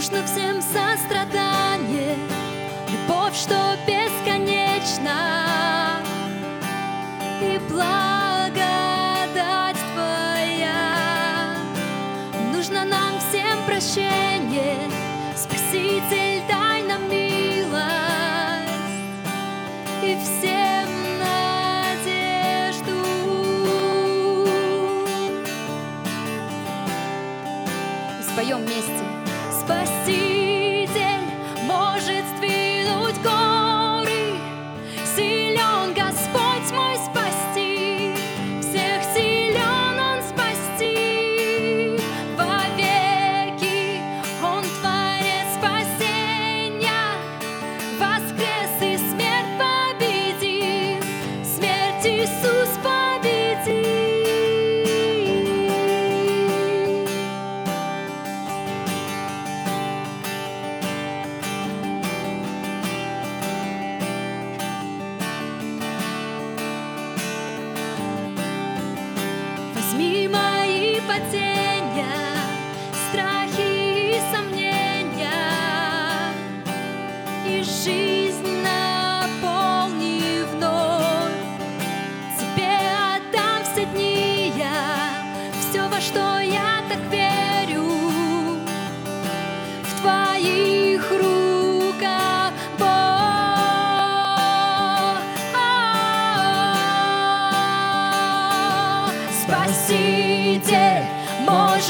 нужно всем сострадание, любовь, что бесконечна, и благодать Твоя. Нужно нам всем прощение, Спаситель, дай нам милость, и всем надежду. Споем вместе. Спаситель падения, страхи и сомнения, и жизнь наполни вновь. Тебе отдам все дни я, все, во что я так верю, в твоих руках,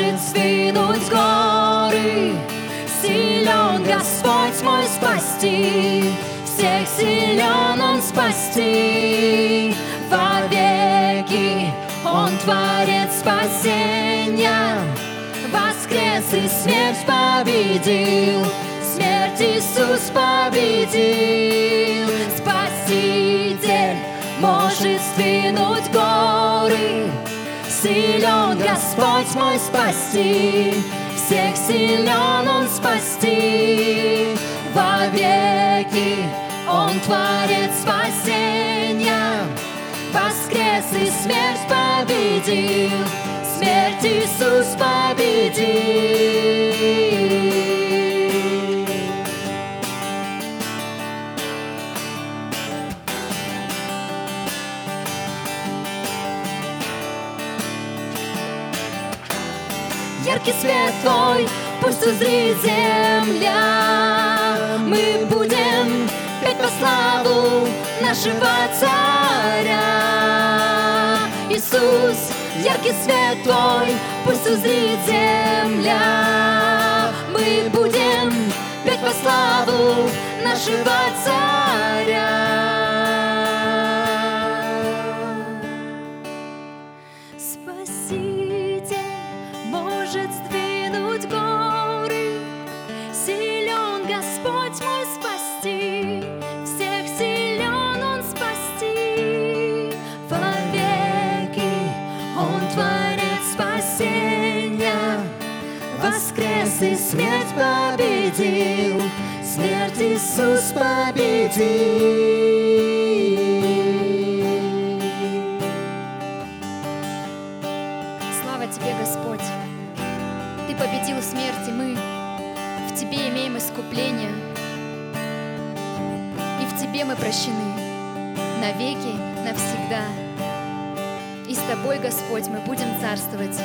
может сдвинуть горы, Силен Господь мой спасти, Всех силен Он спасти. Вовеки Он творец спасения, Воскрес и смерть победил, Смерть Иисус победил. Спаситель может сдвинуть горы, Силен Господь мой спасти, Всех силен Он спасти. Вовеки Он творец спасения, Воскрес и смерть победил, Смерть Иисус победил. Яркий свет Твой пусть узрит земля. Мы будем петь по славу нашего Царя. Иисус, яркий свет Твой пусть узрит земля. Мы будем петь по славу нашего Царя. Воскрес и смерть победил, Смерть Иисус победил. Слава Тебе, Господь! Ты победил смерть, и мы в Тебе имеем искупление. И в Тебе мы прощены навеки, навсегда. И с Тобой, Господь, мы будем царствовать